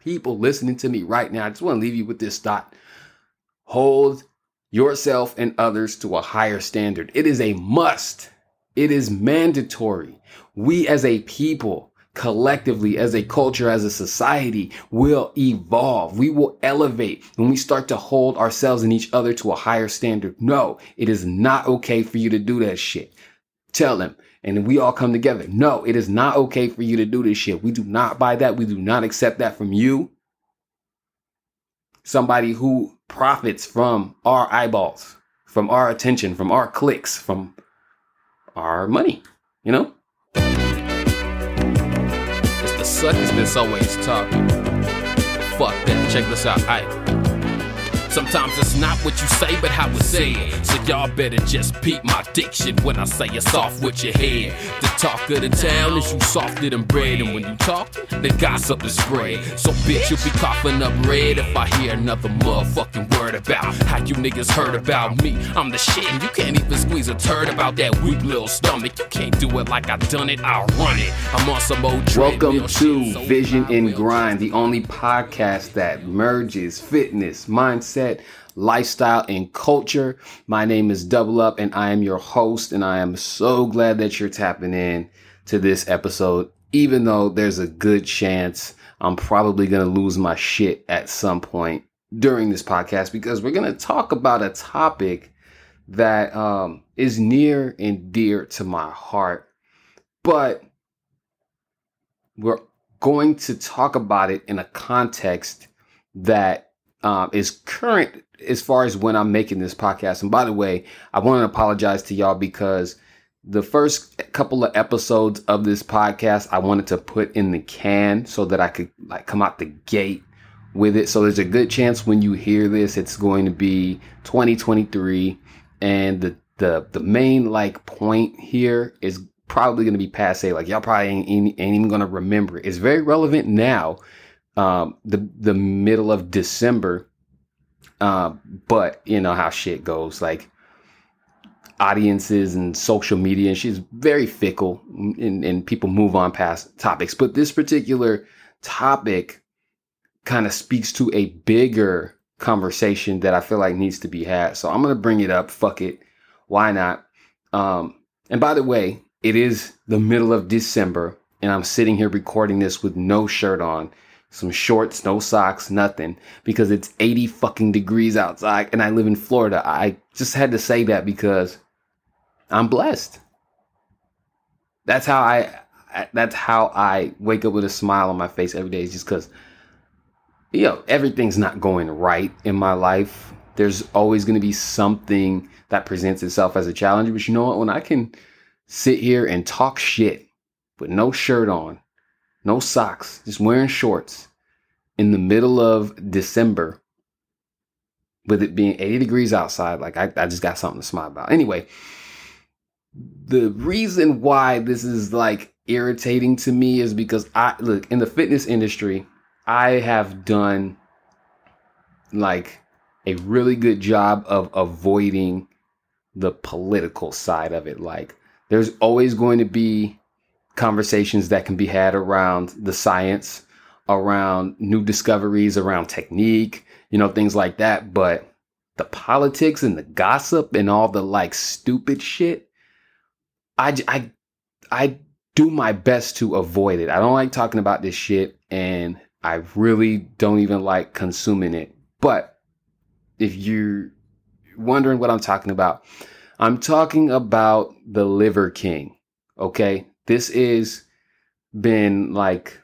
people listening to me right now, I just want to leave you with this thought. Hold yourself and others to a higher standard. It is a must. It is mandatory. We as a people, collectively, as a culture, as a society, will evolve. We will elevate when we start to hold ourselves and each other to a higher standard. No, it is not okay for you to do that shit. Tell them. And we all come together. No, it is not okay for you to do this shit. We do not buy that. We do not accept that from you. Somebody who profits from our eyeballs, from our attention, from our clicks, from our money, you know? It's the suckers that's always talking. Fuck that. Check this out. I Sometimes it's not what you say, but how it's said. So y'all better just peep my diction when I say it's off with your head. The talk of the town is you softer than bread, and when you talk, the gossip is spread. So bitch, you'll be coughing up red if I hear another motherfucking word about how you niggas heard about me. I'm the shit, and you can't even squeeze a turd about that weak little stomach. You can't do it like I done it, I'll run it. I'm on some old Welcome to Vision and Grind, the only podcast that merges fitness, mindset lifestyle, and culture. My name is Dubblup, and I am your host, and I am so glad that you're tapping in to this episode, even though there's a good chance I'm probably going to lose my shit at some point during this podcast because we're going to talk about a topic that um, is near and dear to my heart, but we're going to talk about it in a context that um, is current as far as when I'm making this podcast. And by the way, I want to apologize to y'all because the first couple of episodes of this podcast I wanted to put in the can so that I could like come out the gate with it. So there's a good chance when you hear this, it's going to be 2023, and the the the main like point here is probably going to be passe. Like y'all probably ain't, ain't, even going to remember it. It's very relevant now um, the the middle of December. Uh, but you know how shit goes, like audiences and social media, and she's very fickle, and, and people move on past topics. But this particular topic kind of speaks to a bigger conversation that I feel like needs to be had. So I'm gonna bring it up. Fuck it, why not? Um, and by the way, it is the middle of December, and I'm sitting here recording this with no shirt on some shorts, no socks, nothing, because it's 80 fucking degrees outside and I live in Florida. I just had to say that because I'm blessed. That's how I that's how I wake up with a smile on my face every day, is just because you know, everything's not going right in my life. There's always going to be something that presents itself as a challenge. But you know what? When I can sit here and talk shit with no shirt on, no socks, just wearing shorts in the middle of December with it being 80 degrees outside. Like, I, I just got something to smile about. Anyway, the reason why this is like irritating to me is because I look in the fitness industry, I have done like a really good job of avoiding the political side of it. Like, there's always going to be conversations that can be had around the science, around new discoveries, around technique, you know, things like that. But the politics and the gossip and all the like stupid shit, I, I, I do my best to avoid it. I don't like talking about this shit and I really don't even like consuming it. But if you're wondering what I'm talking about, I'm talking about the Liver King. Okay. This is been like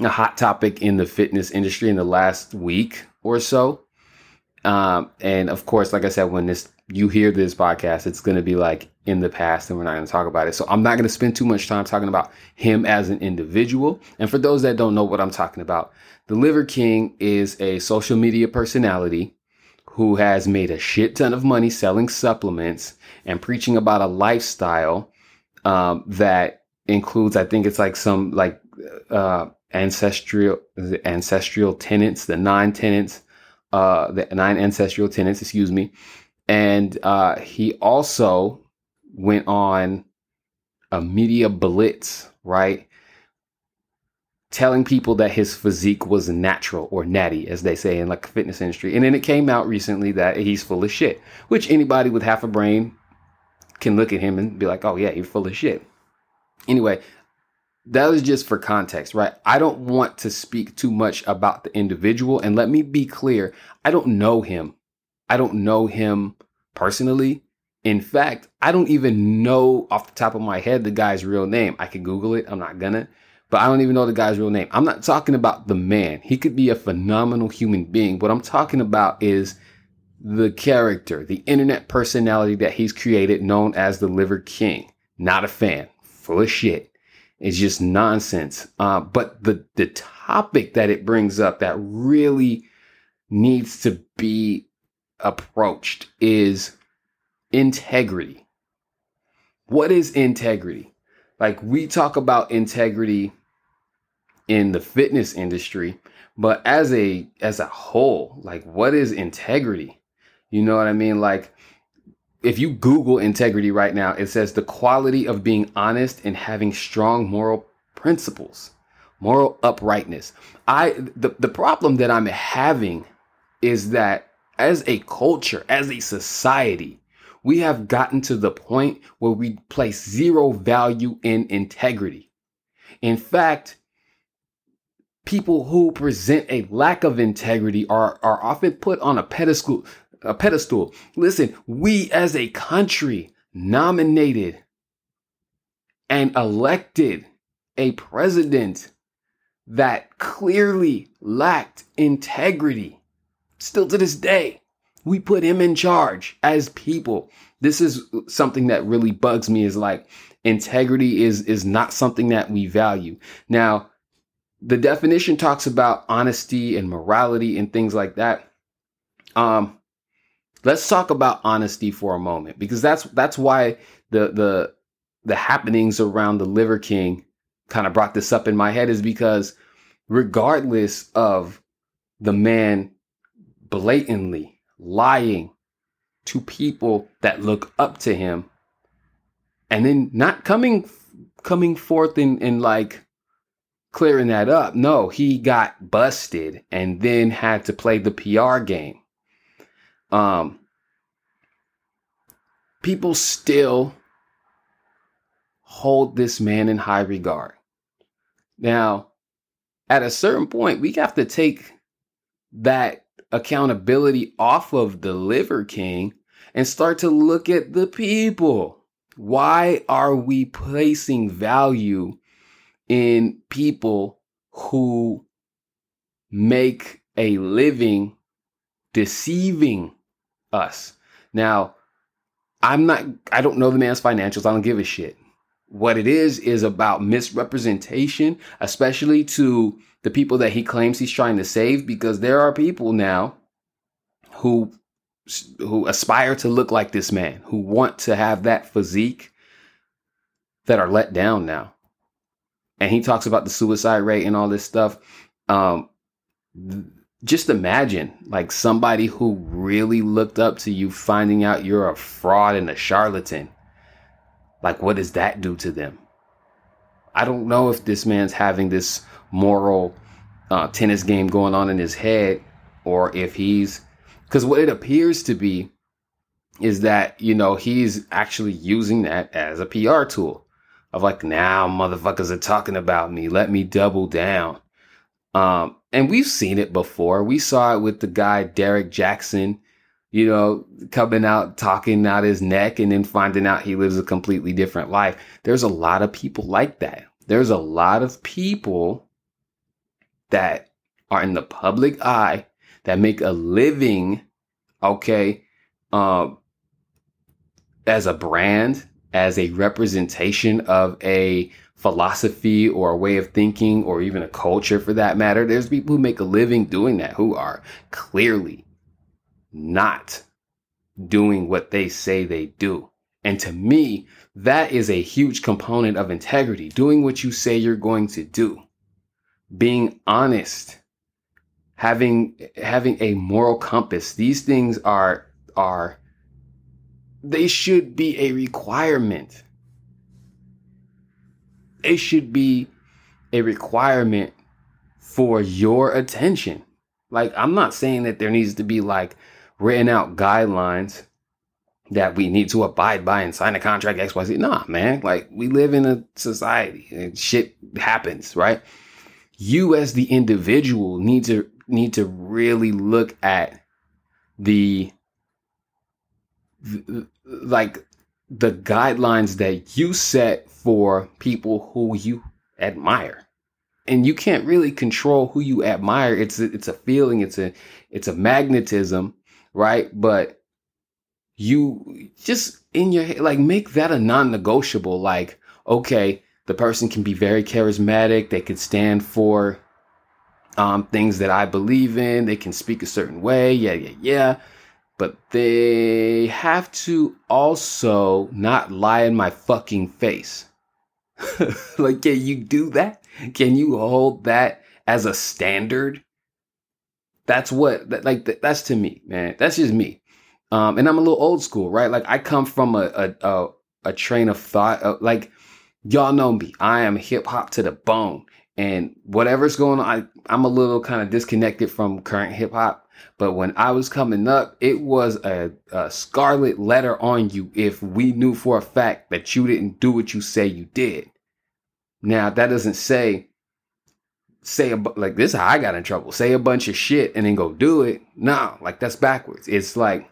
a hot topic in the fitness industry in the last week or so. Um, and of course, like I said, when this you hear this podcast, it's going to be like in the past, and we're not going to talk about it. So I'm not going to spend too much time talking about him as an individual. And for those that don't know what I'm talking about, the Liver King is a social media personality who has made a shit ton of money selling supplements and preaching about a lifestyle um, that includes, I think it's like some like uh, ancestral ancestral tenets, the nine tenets, uh, the nine ancestral tenets, excuse me, and uh, he also went on a media blitz, right? telling people that his physique was natural or natty, as they say in like fitness industry. And then it came out recently that he's full of shit, which anybody with half a brain can look at him and be like, oh yeah, you're full of shit. Anyway, that was just for context, right? I don't want to speak too much about the individual. And let me be clear, I don't know him. I don't know him personally. In fact, I don't even know off the top of my head the guy's real name. I can Google it. I'm not gonna, but I don't even know the guy's real name. I'm not talking about the man. He could be a phenomenal human being. What I'm talking about is the character, the internet personality that he's created, known as the Liver King. Not a fan. Full of shit. It's just nonsense. Uh, but the the topic that it brings up that really needs to be approached is integrity. What is integrity? Like we talk about integrity in the fitness industry, but as a as a whole, like what is integrity? You know what I mean? Like if you Google integrity right now, it says the quality of being honest and having strong moral principles, moral uprightness. I the, the problem that I'm having is that as a culture, as a society, we have gotten to the point where we place zero value in integrity. In fact, people who present a lack of integrity are, are often put on a pedestal, a pedestal. Listen, we as a country nominated and elected a president that clearly lacked integrity. Still to this day, we put him in charge as people. This is something that really bugs me is like integrity is is not something that we value. Now, the definition talks about honesty and morality and things like that. Um let's talk about honesty for a moment because that's that's why the the the happenings around the Liver King kind of brought this up in my head is because regardless of the man blatantly lying to people that look up to him and then not coming coming forth and, and like clearing that up no he got busted and then had to play the pr game um, people still hold this man in high regard. Now, at a certain point, we have to take that accountability off of the liver king and start to look at the people. Why are we placing value in people who make a living deceiving us. Now, I'm not, I don't know the man's financials. I don't give a shit. What it is, is about misrepresentation, especially to the people that he claims he's trying to save, because there are people now who who aspire to look like this man, who want to have that physique that are let down now. And he talks about the suicide rate and all this stuff. Um, just imagine like somebody who really looked up to you finding out you're a fraud and a charlatan. Like, what does that do to them? I don't know if this man's having this moral uh, tennis game going on in his head or if he's because what it appears to be is that you know he's actually using that as a PR tool of like now motherfuckers are talking about me let me double down um and we've seen it before. We saw it with the guy Derek Jackson, you know, coming out talking out his neck and then finding out he lives a completely different life. There's a lot of people like that. There's a lot of people that are in the public eye that make a living, okay, um, as a brand, as a representation of a philosophy or a way of thinking or even a culture for that matter. There's people who make a living doing that who are clearly not doing what they say they do. And to me, that is a huge component of integrity, doing what you say you're going to do, being honest, having having a moral compass. These things are are they should be a requirement it should be a requirement for your attention. Like, I'm not saying that there needs to be like written out guidelines that we need to abide by and sign a contract XYZ. Nah, man. Like, we live in a society and shit happens, right? You as the individual need to need to really look at the like the guidelines that you set for people who you admire. And you can't really control who you admire. It's a, it's a feeling it's a it's a magnetism right? But you just in your head like make that a non-negotiable. Like okay the person can be very charismatic. They could stand for um, things that i believe in. They can speak a certain way. Yeah yeah yeah but they have to also not lie in my fucking face. like, can you do that? Can you hold that as a standard? That's what, that, like, that's to me, man. That's just me. Um, and I'm a little old school, right? Like, I come from a, a, a, a train of thought. Of, like, y'all know me. I am hip hop to the bone. And whatever's going on, I, I'm a little kind of disconnected from current hip hop but when I was coming up, it was a, a, scarlet letter on you if we knew for a fact that you didn't do what you say you did. Now, that doesn't say, say, a, like this how I got in trouble. Say a bunch of shit and then go do it. No, like that's backwards. It's like,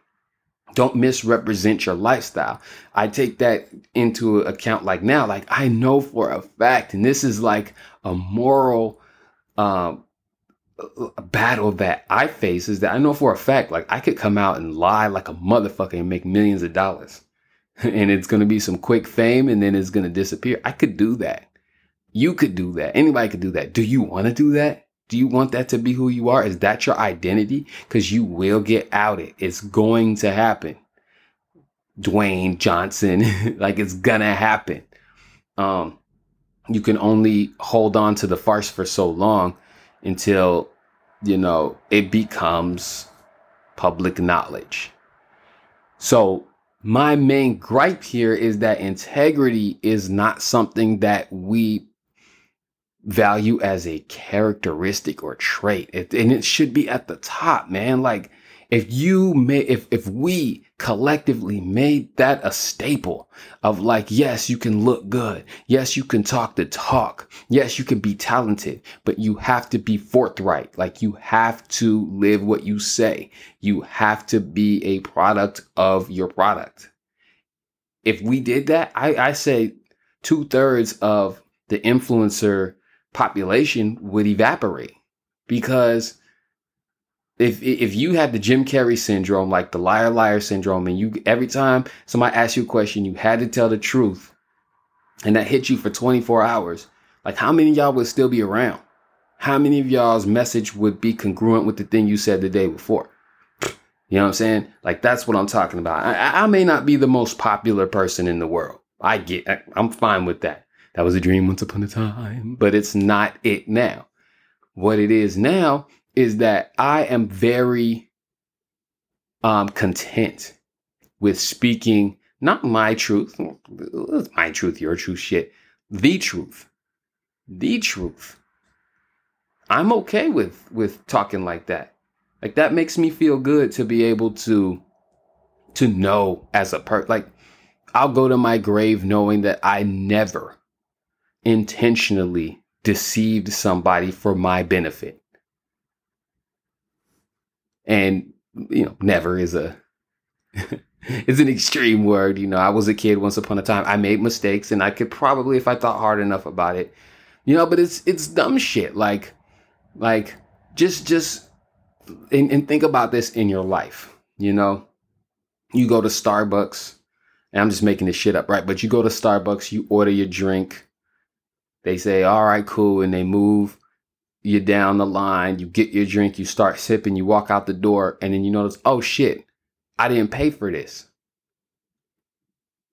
don't misrepresent your lifestyle. I take that into account like now, like I know for a fact, and this is like a moral, um, battle that I face is that I know for a fact, like I could come out and lie like a motherfucker and make millions of dollars. and it's going to be some quick fame and then it's going to disappear. I could do that. You could do that. Anybody could do that. Do you want to do that? Do you want that to be who you are? Is that your identity? Because you will get outed. It's going to happen. Dwayne Johnson, like it's gonna happen. Um, you can only hold on to the farce for so long until, you know, it becomes public knowledge. So, my main gripe here is that integrity is not something that we value as a characteristic or trait. It, and it should be at the top, man. Like, if you may, if, if we collectively made that a staple of like, yes, you can look good. Yes, you can talk the talk. Yes, you can be talented, but you have to be forthright. Like you have to live what you say. You have to be a product of your product. If we did that, I, I say two thirds of the influencer population would evaporate because if if you had the Jim Carrey syndrome, like the liar liar syndrome, and you every time somebody asks you a question, you had to tell the truth, and that hit you for 24 hours, like how many y'all would still be around? How many of y'all's message would be congruent with the thing you said the day before? You know what I'm saying? Like that's what I'm talking about. I, I may not be the most popular person in the world. I get, I, I'm fine with that. That was a dream once upon a time, but it's not it now. What it is now is that I am very um, content with speaking not my truth, my truth, your truth, shit, the truth, the truth. I'm okay with with talking like that. Like that makes me feel good to be able to to know as a per like I'll go to my grave knowing that I never intentionally deceived somebody for my benefit and you know never is a is an extreme word you know. I was a kid once upon a time. I made mistakes and i could probably if i thought hard enough about it you know but it's it's dumb shit. Like like just just and, and think about this in your life you know. You go to starbucks and i'm just making this shit up right? But you go to starbucks you order your drink. They say all right cool and they move you down the line, you get your drink, you start sipping, you walk out the door, and then you notice, oh shit, I didn't pay for this.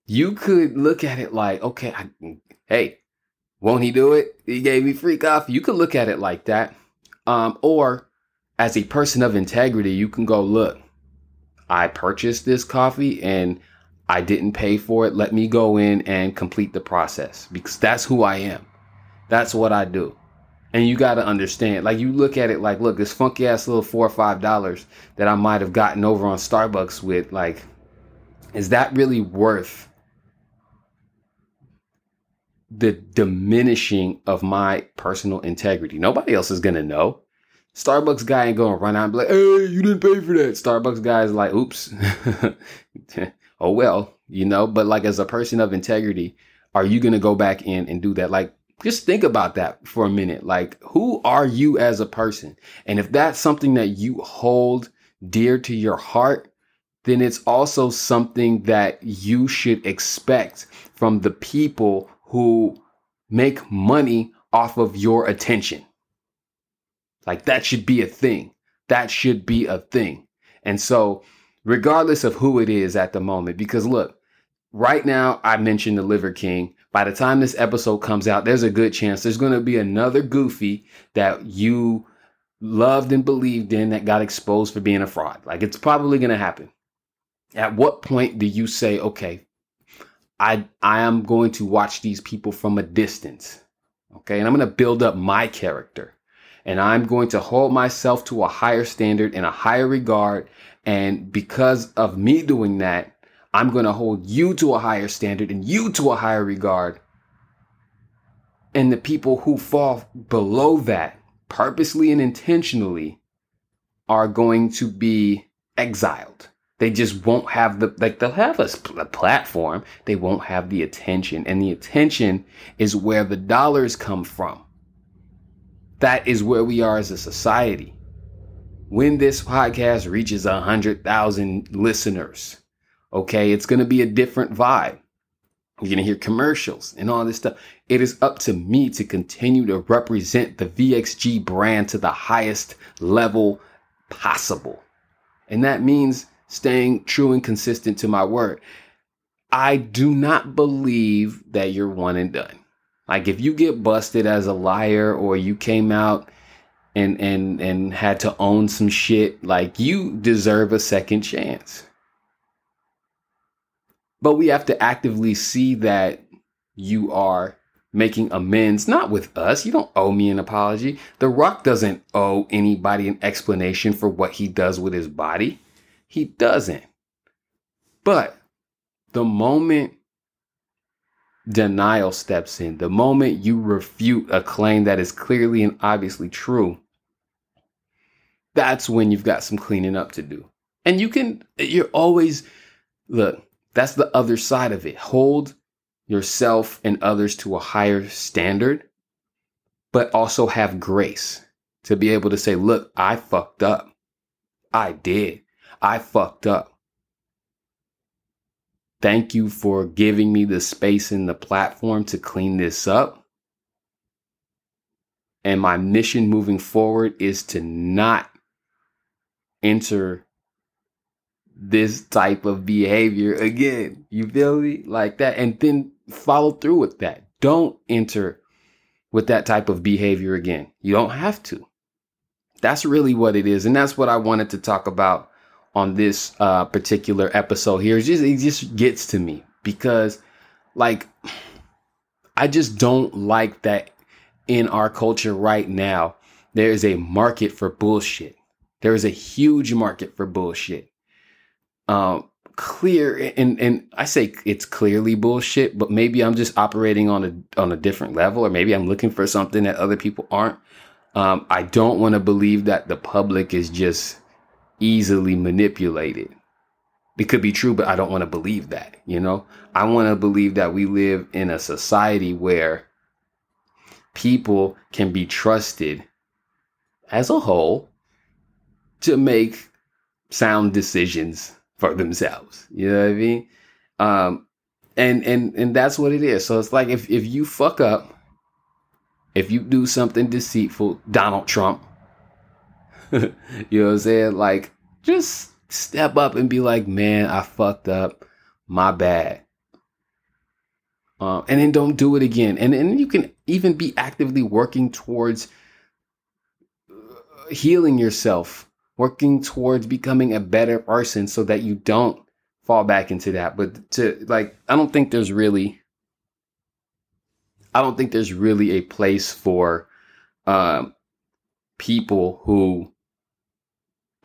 You could look at it like, okay, I, hey, won't he do it? He gave me free coffee. You could look at it like that. Um, or as a person of integrity, you can go, look, I purchased this coffee and I didn't pay for it. Let me go in and complete the process because that's who I am. That's what I do. And you got to understand, like you look at it like, look, this funky ass little four or five dollars that I might have gotten over on Starbucks with, like, is that really worth the diminishing of my personal integrity? Nobody else is gonna know. Starbucks guy ain't gonna run out and be like, hey, you didn't pay for that. Starbucks guy is like, oops. oh well, you know, but like as a person of integrity, are you gonna go back in and do that? Like just think about that for a minute. Like, who are you as a person? And if that's something that you hold dear to your heart, then it's also something that you should expect from the people who make money off of your attention. Like, that should be a thing. That should be a thing. And so, regardless of who it is at the moment, because look, right now I mentioned the Liver King. By the time this episode comes out, there's a good chance there's going to be another goofy that you loved and believed in that got exposed for being a fraud. Like it's probably going to happen. At what point do you say, okay, I I am going to watch these people from a distance. Okay? And I'm going to build up my character. And I'm going to hold myself to a higher standard and a higher regard and because of me doing that, I'm going to hold you to a higher standard and you to a higher regard. And the people who fall below that, purposely and intentionally, are going to be exiled. They just won't have the, like, they'll have a, a platform. They won't have the attention. And the attention is where the dollars come from. That is where we are as a society. When this podcast reaches a hundred thousand listeners, Okay. It's going to be a different vibe. You're going to hear commercials and all this stuff. It is up to me to continue to represent the VXG brand to the highest level possible. And that means staying true and consistent to my word. I do not believe that you're one and done. Like if you get busted as a liar or you came out and and and had to own some shit, like you deserve a second chance. But we have to actively see that you are making amends, not with us. You don't owe me an apology. The Rock doesn't owe anybody an explanation for what he does with his body. He doesn't. But the moment denial steps in, the moment you refute a claim that is clearly and obviously true, that's when you've got some cleaning up to do. And you can, you're always, look, that's the other side of it. Hold yourself and others to a higher standard, but also have grace to be able to say, look, I fucked up. I did. I fucked up. Thank you for giving me the space and the platform to clean this up. And my mission moving forward is to not enter this type of behavior again. You feel me? Like that. And then follow through with that. Don't enter with that type of behavior again. You don't have to. That's really what it is. And that's what I wanted to talk about on this uh, particular episode here. It just, it just gets to me because, like, I just don't like that in our culture right now. There is a market for bullshit. There is a huge market for bullshit um, clear and and I say it's clearly bullshit, but maybe I'm just operating on a on a different level, or maybe I'm looking for something that other people aren't. Um, I don't want to believe that the public is just easily manipulated. It could be true, but I don't want to believe that. You know, I want to believe that we live in a society where people can be trusted as a whole to make sound decisions for themselves. You know what I mean? Um, and and and that's what it is. So it's like if if you fuck up, if you do something deceitful, Donald Trump, you know what I'm saying? Like just step up and be like, man, I fucked up, my bad. Um, and then don't do it again. And and you can even be actively working towards uh, healing yourself working towards becoming a better person so that you don't fall back into that. But to like, I don't think there's really, I don't think there's really a place for uh, people who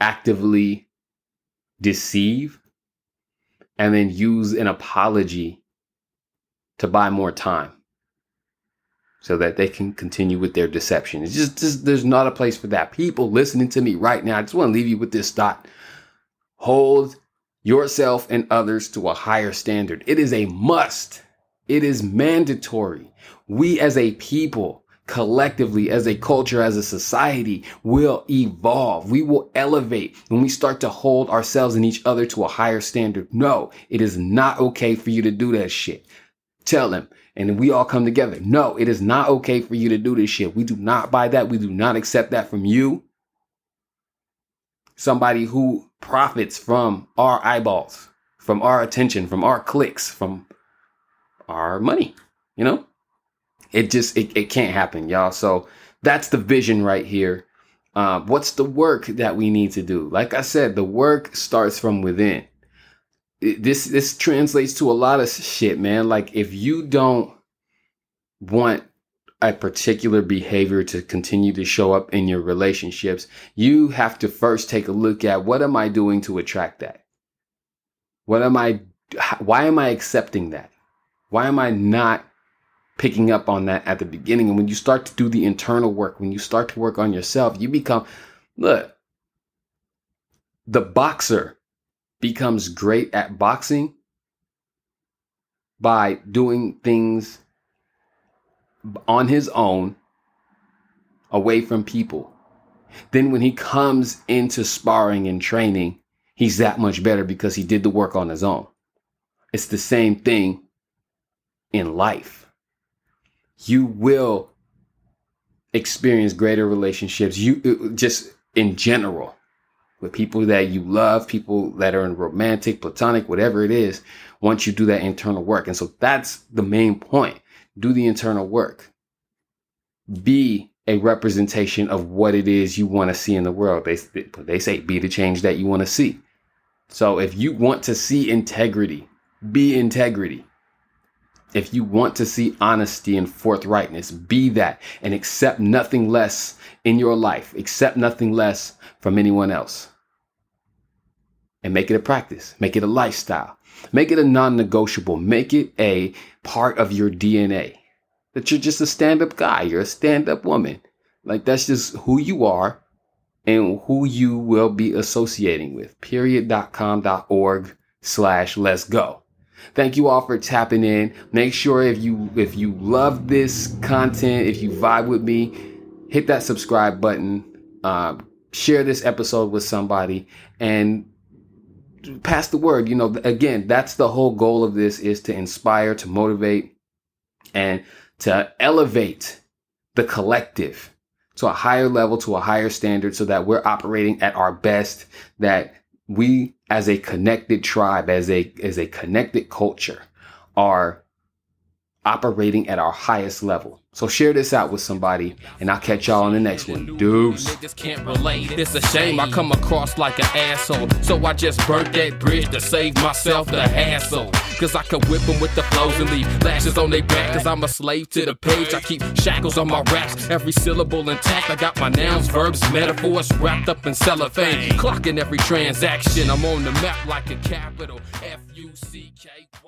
actively deceive and then use an apology to buy more time so that they can continue with their deception. It's just, just there's not a place for that. People listening to me right now, I just want to leave you with this thought. Hold yourself and others to a higher standard. It is a must. It is mandatory. We as a people, collectively, as a culture, as a society, will evolve. We will elevate when we start to hold ourselves and each other to a higher standard. No, it is not okay for you to do that shit. Tell them. And we all come together. No, it is not okay for you to do this shit. We do not buy that. We do not accept that from you. Somebody who profits from our eyeballs, from our attention, from our clicks, from our money, you know? It just it, it can't happen, y'all. So that's the vision right here. Uh, what's the work that we need to do? Like I said, the work starts from within. This this translates to a lot of shit, man. Like if you don't want a particular behavior to continue to show up in your relationships, you have to first take a look at what am I doing to attract that? What am I why am I accepting that? Why am I not picking up on that at the beginning. And when you start to do the internal work, when you start to work on yourself, you become, look, the boxer becomes great at boxing by doing things on his own away from people. Then when he comes into sparring and training, he's that much better because he did the work on his own. It's the same thing in life you will experience greater relationships. You uh, just in general with people that you love, people that are in romantic, platonic, whatever it is, once you do that internal work. And so that's the main point. Do the internal work. Be a representation of what it is you want to see in the world. They, they say be the change that you want to see. So if you want to see integrity, be integrity. If you want to see honesty and forthrightness, be that and accept nothing less in your life. Accept nothing less from anyone else. And make it a practice, make it a lifestyle, make it a non negotiable, make it a part of your DNA. That you're just a stand up guy, you're a stand up woman. Like that's just who you are and who you will be associating with. Period.com.org slash let's go. Thank you all for tapping in. Make sure if you if you love this content, if you vibe with me, hit that subscribe button. Uh, share this episode with somebody and pass the word. You know, again, that's the whole goal of this is to inspire, to motivate, and to elevate the collective to a higher level, to a higher standard so that we're operating at our best, that we as a connected tribe, as a, as a connected culture are operating at our highest level. So share this out with somebody, and I'll catch y'all on the next one. Niggas can't relate. It's a shame I come across like an asshole. So I just burnt that bridge to save myself the hassle. Cause I whip them with the flows and leave lashes on their back. Cause I'm a slave to the page. I keep shackles on my raps. Every syllable intact. I got my nouns, verbs, metaphors wrapped up in cellophane. Clocking every transaction. I'm on the map like a capital F U C K Y.